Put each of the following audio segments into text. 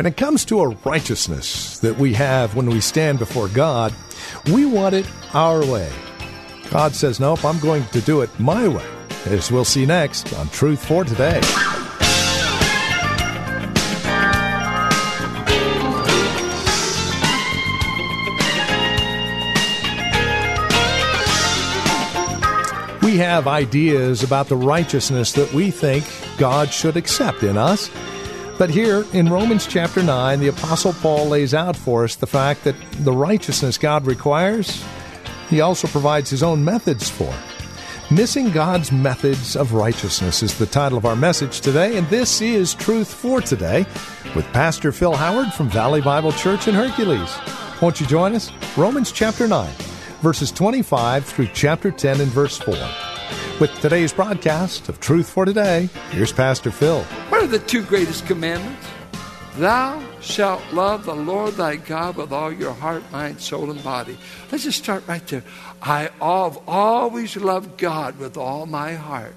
When it comes to a righteousness that we have when we stand before God, we want it our way. God says, Nope, I'm going to do it my way. As we'll see next on Truth for Today. We have ideas about the righteousness that we think God should accept in us. But here in Romans chapter 9, the Apostle Paul lays out for us the fact that the righteousness God requires, he also provides his own methods for. Missing God's Methods of Righteousness is the title of our message today, and this is Truth for Today with Pastor Phil Howard from Valley Bible Church in Hercules. Won't you join us? Romans chapter 9, verses 25 through chapter 10 and verse 4. With today's broadcast of Truth for Today, here's Pastor Phil. What are the two greatest commandments? Thou shalt love the Lord thy God with all your heart, mind, soul, and body. Let's just start right there. I have always loved God with all my heart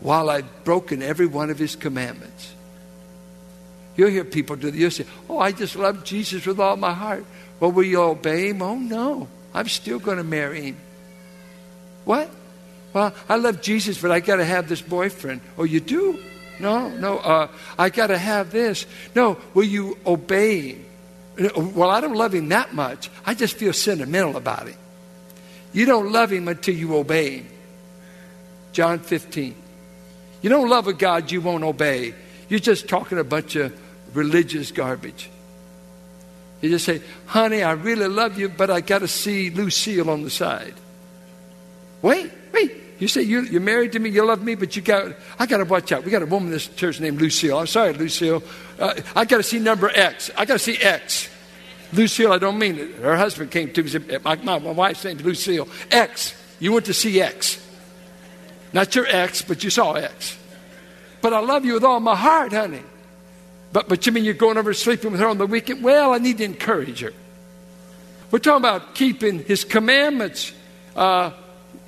while I've broken every one of his commandments. You'll hear people do this. You'll say, Oh, I just love Jesus with all my heart. Well, will you obey him? Oh, no. I'm still going to marry him. What? Well, I love Jesus, but I got to have this boyfriend. Oh, you do? No, no. Uh, I got to have this. No. Will you obey? Well, I don't love him that much. I just feel sentimental about him. You don't love him until you obey him. John 15. You don't love a God you won't obey. You're just talking a bunch of religious garbage. You just say, honey, I really love you, but I got to see Lucille on the side. Wait, wait. You say you, you're married to me, you love me, but you got, I got to watch out. We got a woman in this church named Lucille. I'm sorry, Lucille. Uh, I got to see number X. I got to see X. Lucille, I don't mean it. Her husband came to me said, my, my, my wife's name's Lucille. X. You went to see X. Not your ex, but you saw X. But I love you with all my heart, honey. But, but you mean you're going over sleeping with her on the weekend? Well, I need to encourage her. We're talking about keeping his commandments. Uh,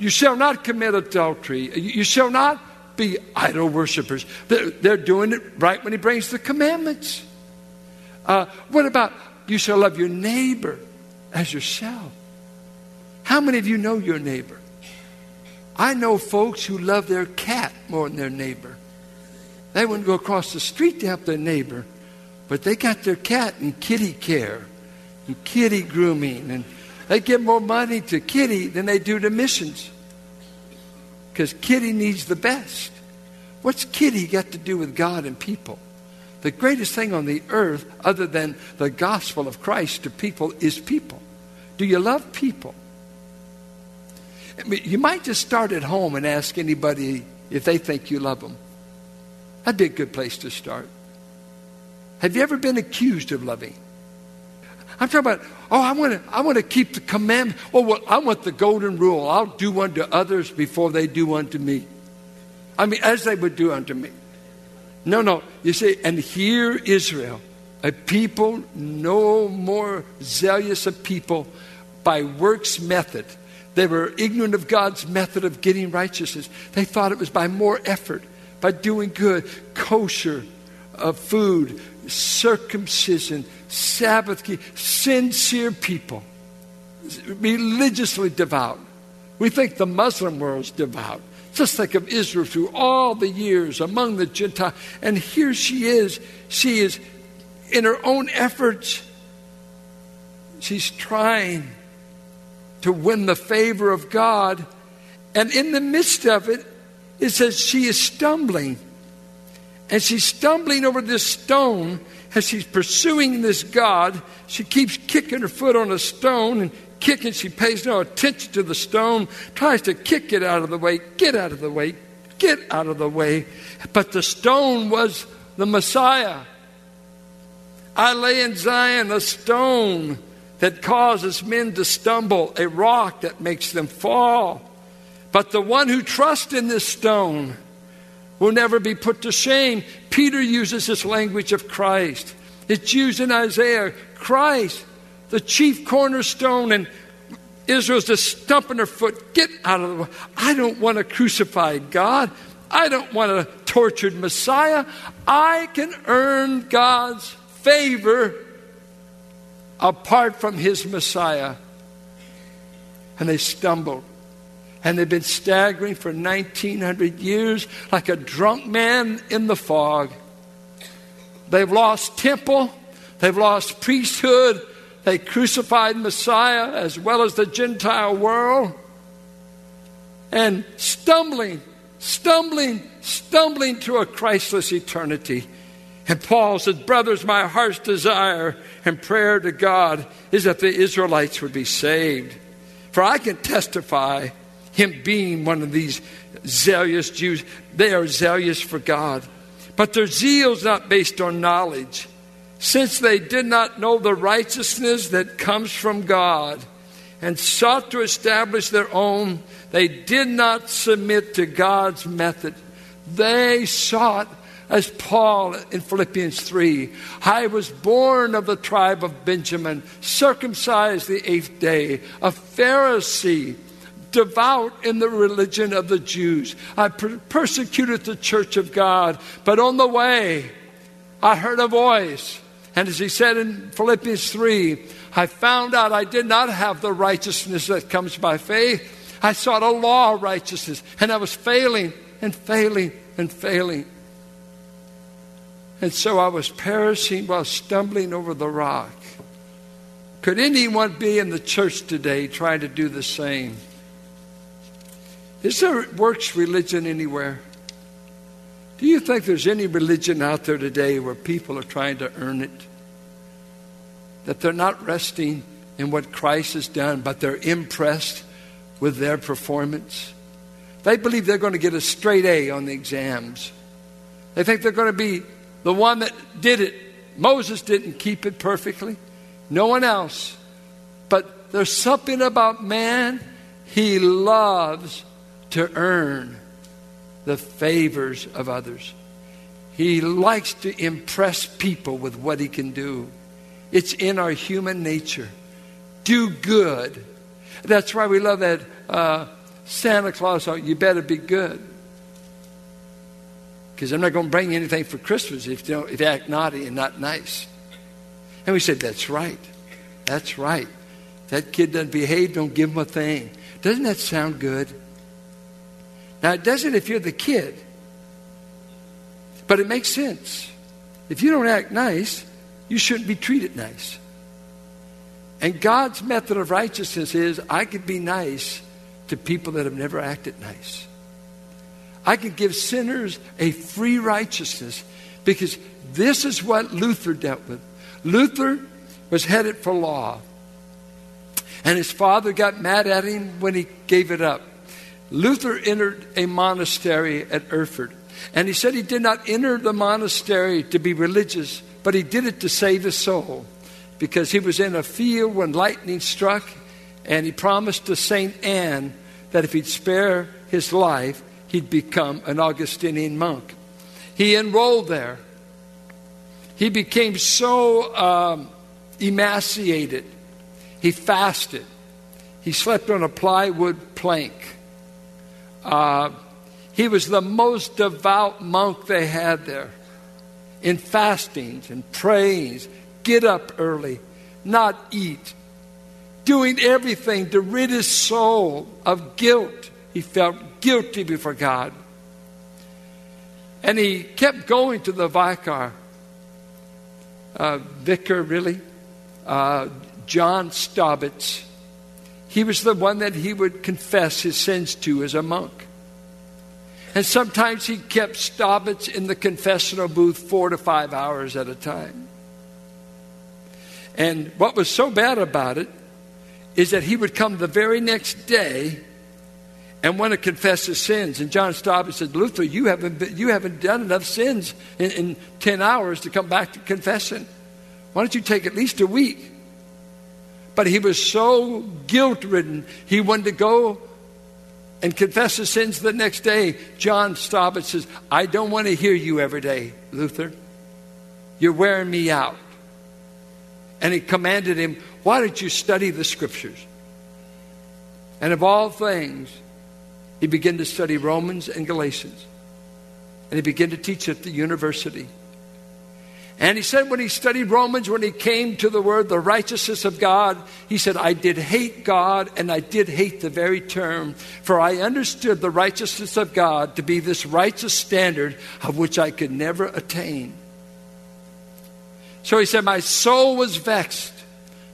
you shall not commit adultery. You shall not be idol worshippers. They're, doing it right when he brings the commandments. Uh, what about you shall love your neighbor as yourself? How many of you know your neighbor? I know folks who love their cat more than their neighbor. They wouldn't go across the street to help their neighbor, but they got their cat in kitty care and kitty grooming, and they give more money to kitty than they do to missions because kitty needs the best. What's kitty got to do with God and people? The greatest thing on the earth, other than the gospel of Christ to people, is people. Do you love people? I mean, you might just start at home and ask anybody if they think you love them. That'd be a good place to start. Have you ever been accused of loving? I'm talking about, oh, I want to I want to keep the commandment. Oh, well, I want the golden rule. I'll do unto others before they do unto me. I mean, as they would do unto me. No, no. You see, and here Israel, a people no more zealous a people by works method. They were ignorant of God's method of getting righteousness. They thought it was by more effort, by doing good, kosher uh, food, circumcision, Sabbath sincere people, religiously devout. We think the Muslim world's devout. Just think of Israel through all the years among the Gentiles. And here she is. She is, in her own efforts, she's trying to win the favor of God. And in the midst of it, it says she is stumbling. And she's stumbling over this stone as she's pursuing this God. She keeps kicking her foot on a stone and kicking. She pays no attention to the stone, tries to kick it out of the way, get out of the way, get out of the way. But the stone was the Messiah. I lay in Zion a stone that causes men to stumble, a rock that makes them fall. But the one who trusts in this stone will never be put to shame. Peter uses this language of Christ. It's used in Isaiah. Christ, the chief cornerstone, and Israel's just stumping her foot. Get out of the way. I don't want a crucified God. I don't want a tortured Messiah. I can earn God's favor apart from his Messiah. And they stumbled. And they've been staggering for 1900 years like a drunk man in the fog. They've lost temple, they've lost priesthood, they crucified Messiah as well as the Gentile world. And stumbling, stumbling, stumbling to a Christless eternity. And Paul says, Brothers, my heart's desire and prayer to God is that the Israelites would be saved. For I can testify, him being one of these zealous Jews, they are zealous for God. But their zeal is not based on knowledge, since they did not know the righteousness that comes from God and sought to establish their own, they did not submit to God's method. They sought as Paul in Philippians 3 I was born of the tribe of Benjamin, circumcised the eighth day, a Pharisee, devout in the religion of the Jews. I per- persecuted the church of God, but on the way I heard a voice. And as he said in Philippians 3, I found out I did not have the righteousness that comes by faith. I sought a law of righteousness, and I was failing and failing and failing. And so I was perishing while stumbling over the rock. Could anyone be in the church today trying to do the same? Is there works religion anywhere? Do you think there's any religion out there today where people are trying to earn it? That they're not resting in what Christ has done, but they're impressed with their performance? They believe they're going to get a straight A on the exams. They think they're going to be the one that did it. Moses didn't keep it perfectly, no one else. But there's something about man, he loves to earn the favors of others. He likes to impress people with what he can do. It's in our human nature. Do good. That's why we love that uh, Santa Claus song, You Better Be Good because I'm not going to bring you anything for Christmas if you, if you act naughty and not nice. And we said, That's right. That's right. That kid doesn't behave, don't give him a thing. Doesn't that sound good? Now, it doesn't if you're the kid, but it makes sense. If you don't act nice, you shouldn't be treated nice. And God's method of righteousness is I could be nice to people that have never acted nice. I can give sinners a free righteousness because this is what Luther dealt with. Luther was headed for law. And his father got mad at him when he gave it up. Luther entered a monastery at Erfurt. And he said he did not enter the monastery to be religious, but he did it to save his soul. Because he was in a field when lightning struck, and he promised to St. Anne that if he'd spare his life, he'd become an Augustinian monk. He enrolled there. He became so um, emaciated. He fasted. He slept on a plywood plank. Uh, he was the most devout monk they had there. In fastings and prayings, get up early, not eat, doing everything to rid his soul of guilt he felt guilty before God. And he kept going to the vicar, uh, vicar, really, uh, John Staupitz. He was the one that he would confess his sins to as a monk. And sometimes he kept Staupitz in the confessional booth four to five hours at a time. And what was so bad about it is that he would come the very next day and want to confess his sins. And John Staupitz said, Luther, you haven't, been, you haven't done enough sins in, in 10 hours to come back to confession. Why don't you take at least a week? But he was so guilt ridden, he wanted to go and confess his sins the next day. John Staupitz says, I don't want to hear you every day, Luther. You're wearing me out. And he commanded him, Why don't you study the scriptures? And of all things, he began to study Romans and Galatians. And he began to teach at the university. And he said when he studied Romans, when he came to the word, the righteousness of God, he said, I did hate God and I did hate the very term, for I understood the righteousness of God to be this righteous standard of which I could never attain. So he said, My soul was vexed.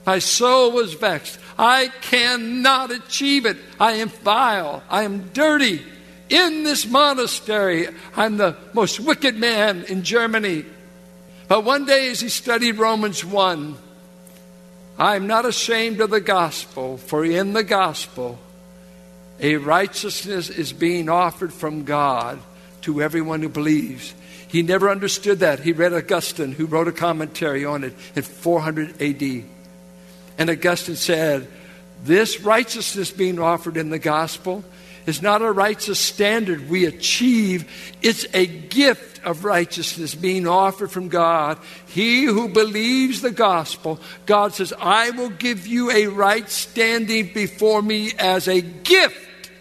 My soul was vexed. I cannot achieve it. I am vile. I am dirty. In this monastery, I'm the most wicked man in Germany. But one day, as he studied Romans 1, I'm not ashamed of the gospel, for in the gospel, a righteousness is being offered from God to everyone who believes. He never understood that. He read Augustine, who wrote a commentary on it in 400 AD. And Augustine said, This righteousness being offered in the gospel is not a righteous standard we achieve, it's a gift of righteousness being offered from God. He who believes the gospel, God says, I will give you a right standing before me as a gift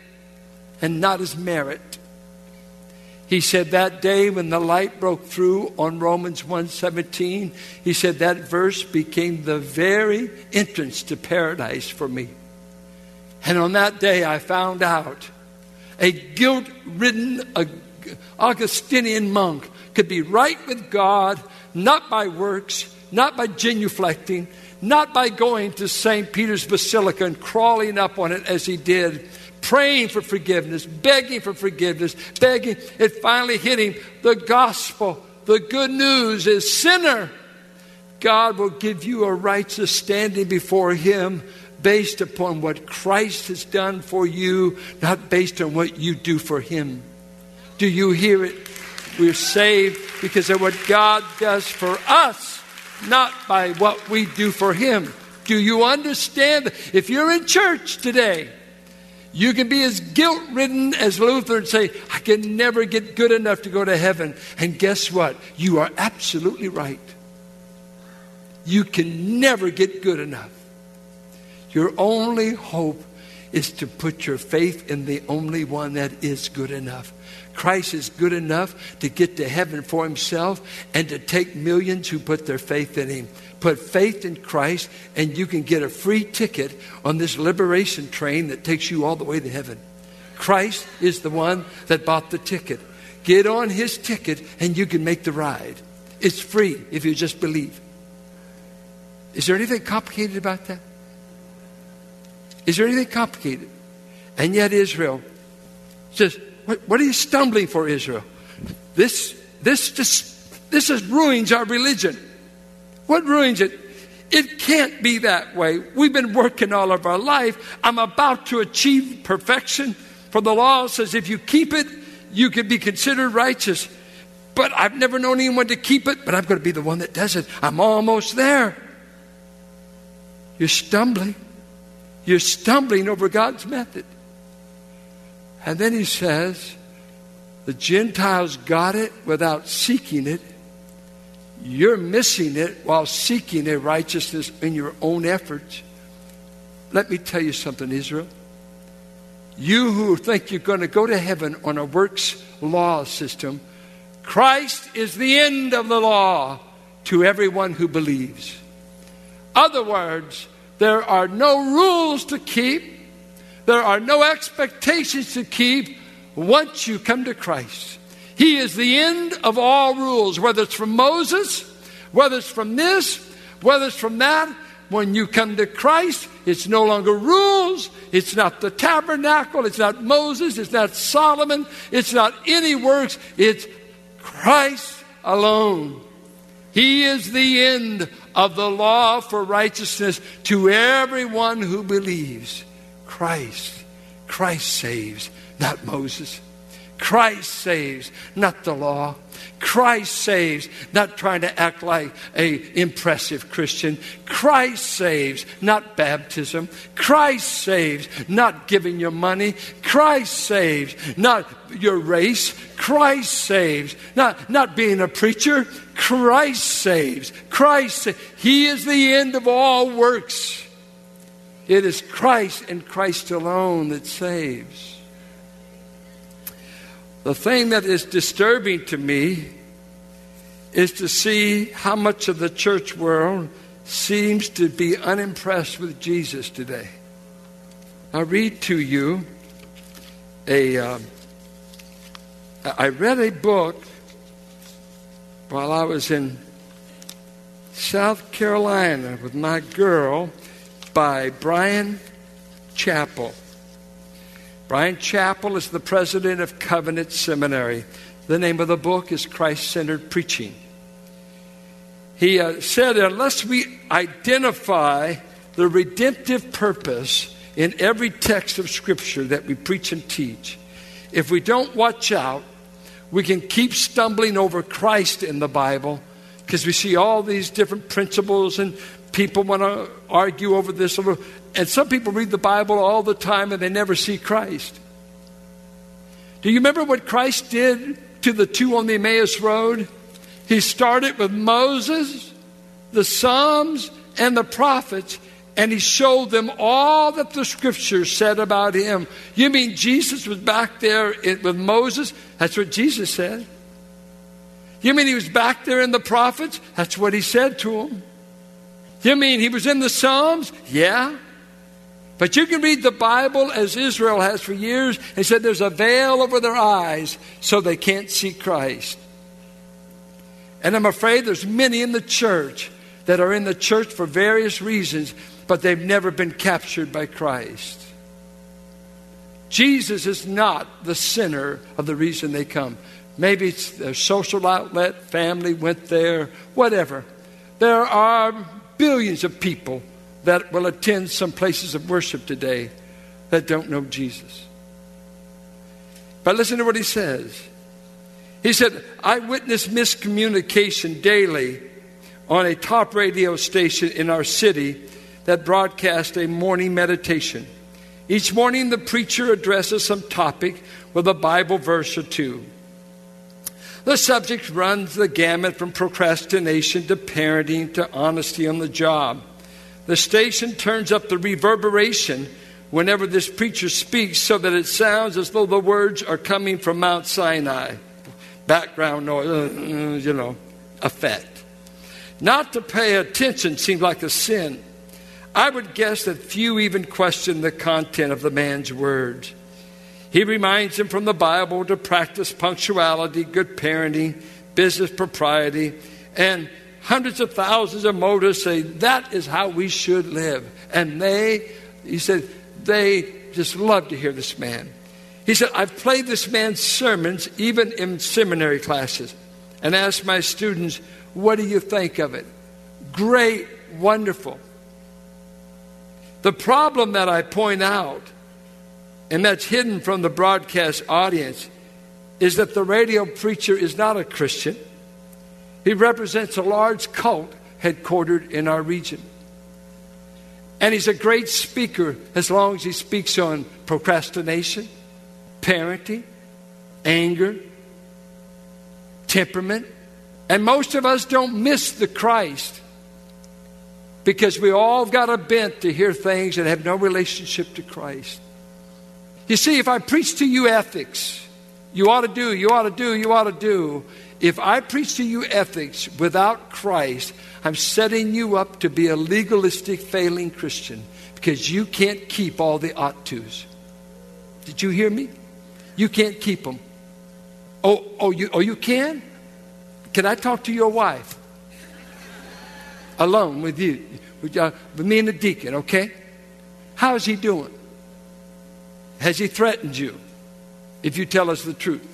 and not as merit. He said that day when the light broke through on Romans 1:17, he said that verse became the very entrance to paradise for me. And on that day, I found out a guilt ridden Augustinian monk could be right with God not by works, not by genuflecting, not by going to St. Peter's Basilica and crawling up on it as he did, praying for forgiveness, begging for forgiveness, begging. It finally hit him. The gospel, the good news is sinner. God will give you a righteous standing before Him based upon what Christ has done for you, not based on what you do for Him. Do you hear it? We're saved because of what God does for us, not by what we do for Him. Do you understand? If you're in church today, you can be as guilt ridden as Luther and say, I can never get good enough to go to heaven. And guess what? You are absolutely right. You can never get good enough. Your only hope is to put your faith in the only one that is good enough. Christ is good enough to get to heaven for himself and to take millions who put their faith in him. Put faith in Christ, and you can get a free ticket on this liberation train that takes you all the way to heaven. Christ is the one that bought the ticket. Get on his ticket, and you can make the ride. It's free if you just believe. Is there anything complicated about that? Is there anything complicated? And yet, Israel says, What, what are you stumbling for, Israel? This, this, just, this just ruins our religion. What ruins it? It can't be that way. We've been working all of our life. I'm about to achieve perfection. For the law says if you keep it, you can be considered righteous. But I've never known anyone to keep it, but I'm going to be the one that does it. I'm almost there. You're stumbling. You're stumbling over God's method. And then he says, the Gentiles got it without seeking it. You're missing it while seeking a righteousness in your own efforts. Let me tell you something, Israel. You who think you're going to go to heaven on a works law system, Christ is the end of the law to everyone who believes. Other words, there are no rules to keep. There are no expectations to keep once you come to Christ. He is the end of all rules, whether it's from Moses, whether it's from this, whether it's from that. When you come to Christ, it's no longer rules. It's not the tabernacle. It's not Moses. It's not Solomon. It's not any works. It's Christ alone. He is the end of the law for righteousness to everyone who believes. Christ. Christ saves, not Moses. Christ saves, not the law. Christ saves, not trying to act like a impressive Christian. Christ saves, not baptism. Christ saves, not giving your money. Christ saves, not your race. Christ saves, not, not being a preacher. Christ saves. Christ. He is the end of all works. It is Christ and Christ alone that saves. The thing that is disturbing to me is to see how much of the church world seems to be unimpressed with Jesus today. I read to you a. Uh, I read a book while I was in South Carolina with my girl by Bryan Chapell. Bryan Chapell is the president of Covenant Seminary. The name of the book is Christ Centered Preaching. He uh, said, unless we identify the redemptive purpose in every text of Scripture that we preach and teach, if we don't watch out, we can keep stumbling over Christ in the Bible because we see all these different principles and people want to argue over this. And some people read the Bible all the time and they never see Christ. Do you remember what Christ did to the two on the Emmaus Road? He started with Moses, the Psalms, and the prophets, and he showed them all that the scriptures said about him. You mean Jesus was back there with Moses? That's what Jesus said. You mean he was back there in the prophets? That's what he said to them. You mean he was in the Psalms? Yeah. But you can read the Bible as Israel has for years and said there's a veil over their eyes so they can't see Christ. And I'm afraid there's many in the church that are in the church for various reasons, but they've never been captured by Christ. Jesus is not the center of the reason they come. Maybe it's their social outlet, family went there, whatever. There are billions of people that will attend some places of worship today that don't know Jesus. But listen to what he says. He said, I witness miscommunication daily on a top radio station in our city that broadcast a morning meditation. Each morning, the preacher addresses some topic with a Bible verse or two. The subject runs the gamut from procrastination to parenting to honesty on the job. The station turns up the reverberation whenever this preacher speaks so that it sounds as though the words are coming from Mount Sinai. Background noise, uh, you know, effect. Not to pay attention seems like a sin. I would guess that few even question the content of the man's words. He reminds them from the Bible to practice punctuality, good parenting, business propriety, and hundreds of thousands of motorists say that is how we should live. And they, he said, they just love to hear this man. He said, I've played this man's sermons even in seminary classes and asked my students, what do you think of it? Great, wonderful. The problem that I point out and that's hidden from the broadcast audience, is that the radio preacher is not a Christian. He represents a large cult headquartered in our region. And he's a great speaker as long as he speaks on procrastination, parenting, anger, temperament. And most of us don't miss the Christ because we all got a bent to hear things that have no relationship to Christ. You see, if I preach to you ethics, you ought to do, you ought to do, you ought to do. If I preach to you ethics without Christ, I'm setting you up to be a legalistic, failing Christian because you can't keep all the ought tos. Did you hear me? You can't keep them. Oh, oh, you, oh, you can? Can I talk to your wife? Alone with you, with, uh, with me and the deacon, okay? How's he doing? Has he threatened you if you tell us the truth?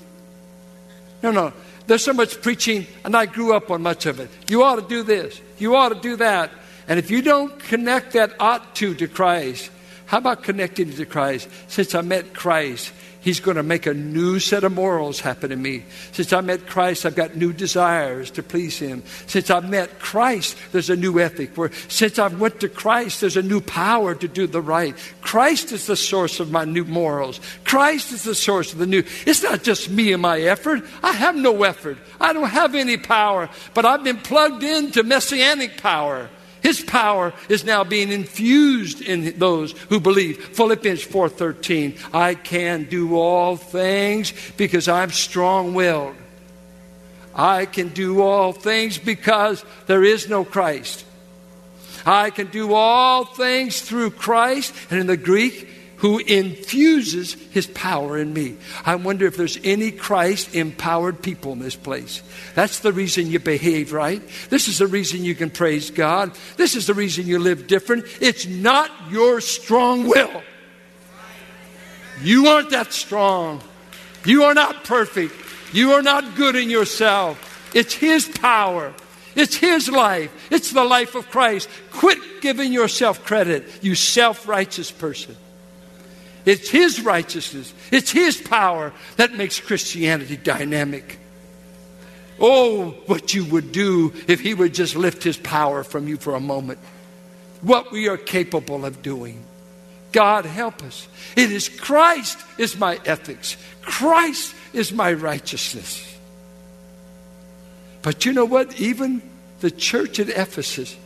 No, no. There's so much preaching, and I grew up on much of it. You ought to do this. You ought to do that. And if you don't connect that ought to to Christ, how about connecting to Christ? Since I met Christ, He's going to make a new set of morals happen in me. Since I met Christ, I've got new desires to please Him. Since I've met Christ, there's a new ethic. Where since I've went to Christ, there's a new power to do the right. Christ is the source of my new morals. Christ is the source of the new. It's not just me and my effort. I have no effort. I don't have any power, but I've been plugged into messianic power. His power is now being infused in those who believe. Philippians 4:13, I can do all things because I'm strong-willed. I can do all things because there is no Christ. I can do all things through Christ, and in the Greek, who infuses his power in me. I wonder if there's any Christ empowered people in this place. That's the reason you behave right. This is the reason you can praise God. This is the reason you live different. It's not your strong will. You aren't that strong. You are not perfect. You are not good in yourself. It's His power. It's His life. It's the life of Christ. Quit giving yourself credit, you self righteous person. It's His righteousness, it's His power that makes Christianity dynamic. Oh, what you would do if He would just lift His power from you for a moment. What we are capable of doing. God help us. It is Christ is my ethics. Christ is my righteousness. But you know what? Even the church at Ephesus,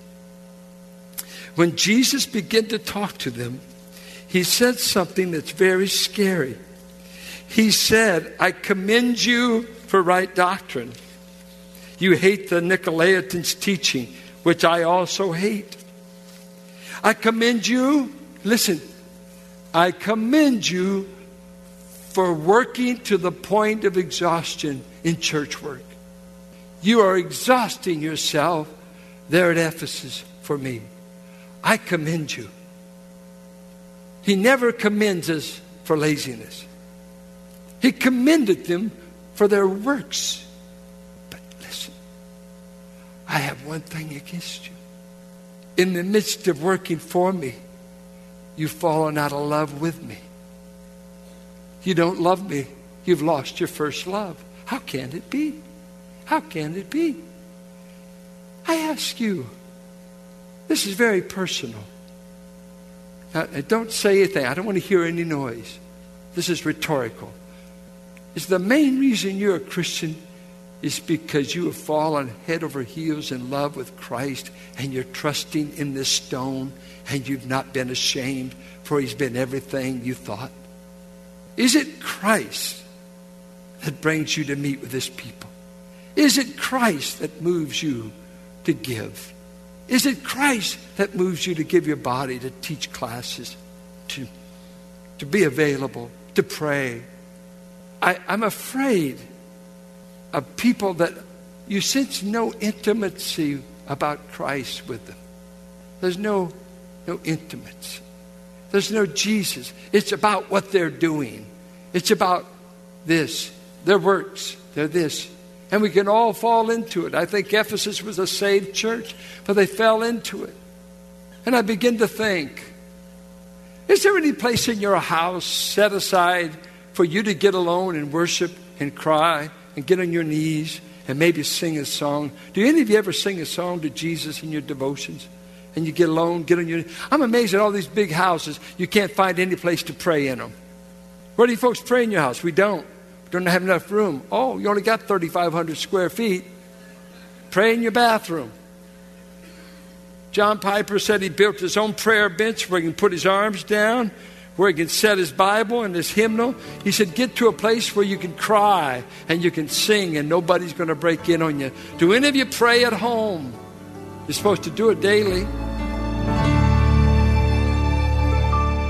when Jesus began to talk to them, he said something that's very scary. He said, I commend you for right doctrine. You hate the Nicolaitans' teaching, which I also hate. I commend you, listen, I commend you for working to the point of exhaustion in church work. You are exhausting yourself there at Ephesus for me. I commend you. He never commends us for laziness. He commended them for their works. But listen, I have one thing against you. In the midst of working for me, you've fallen out of love with me. You don't love me. You've lost your first love. How can it be? How can it be? I ask you, this is very personal. Now, don't say anything. I don't want to hear any noise. This is rhetorical. Is the main reason you're a Christian is because you have fallen head over heels in love with Christ and you're trusting in this stone and you've not been ashamed for he's been everything you thought? Is it Christ that brings you to meet with this people? Is it Christ that moves you to give? Is it Christ that moves you to give your body, to teach classes, to, to be available, to pray? I, I'm afraid of people that you sense no intimacy about Christ with them. There's no, no intimacy. There's no Jesus. It's about what they're doing. It's about this, their works, they're this, and we can all fall into it. I think Ephesus was a saved church, but they fell into it. And I begin to think is there any place in your house set aside for you to get alone and worship and cry and get on your knees and maybe sing a song? Do any of you ever sing a song to Jesus in your devotions? And you get alone, get on your I'm amazed at all these big houses. You can't find any place to pray in them. Where do you folks pray in your house? We don't. Don't have enough room. Oh, you only got 3,500 square feet. Pray in your bathroom. John Piper said he built his own prayer bench where he can put his arms down, where he can set his Bible and his hymnal. He said, Get to a place where you can cry and you can sing and nobody's going to break in on you. Do any of you pray at home? You're supposed to do it daily.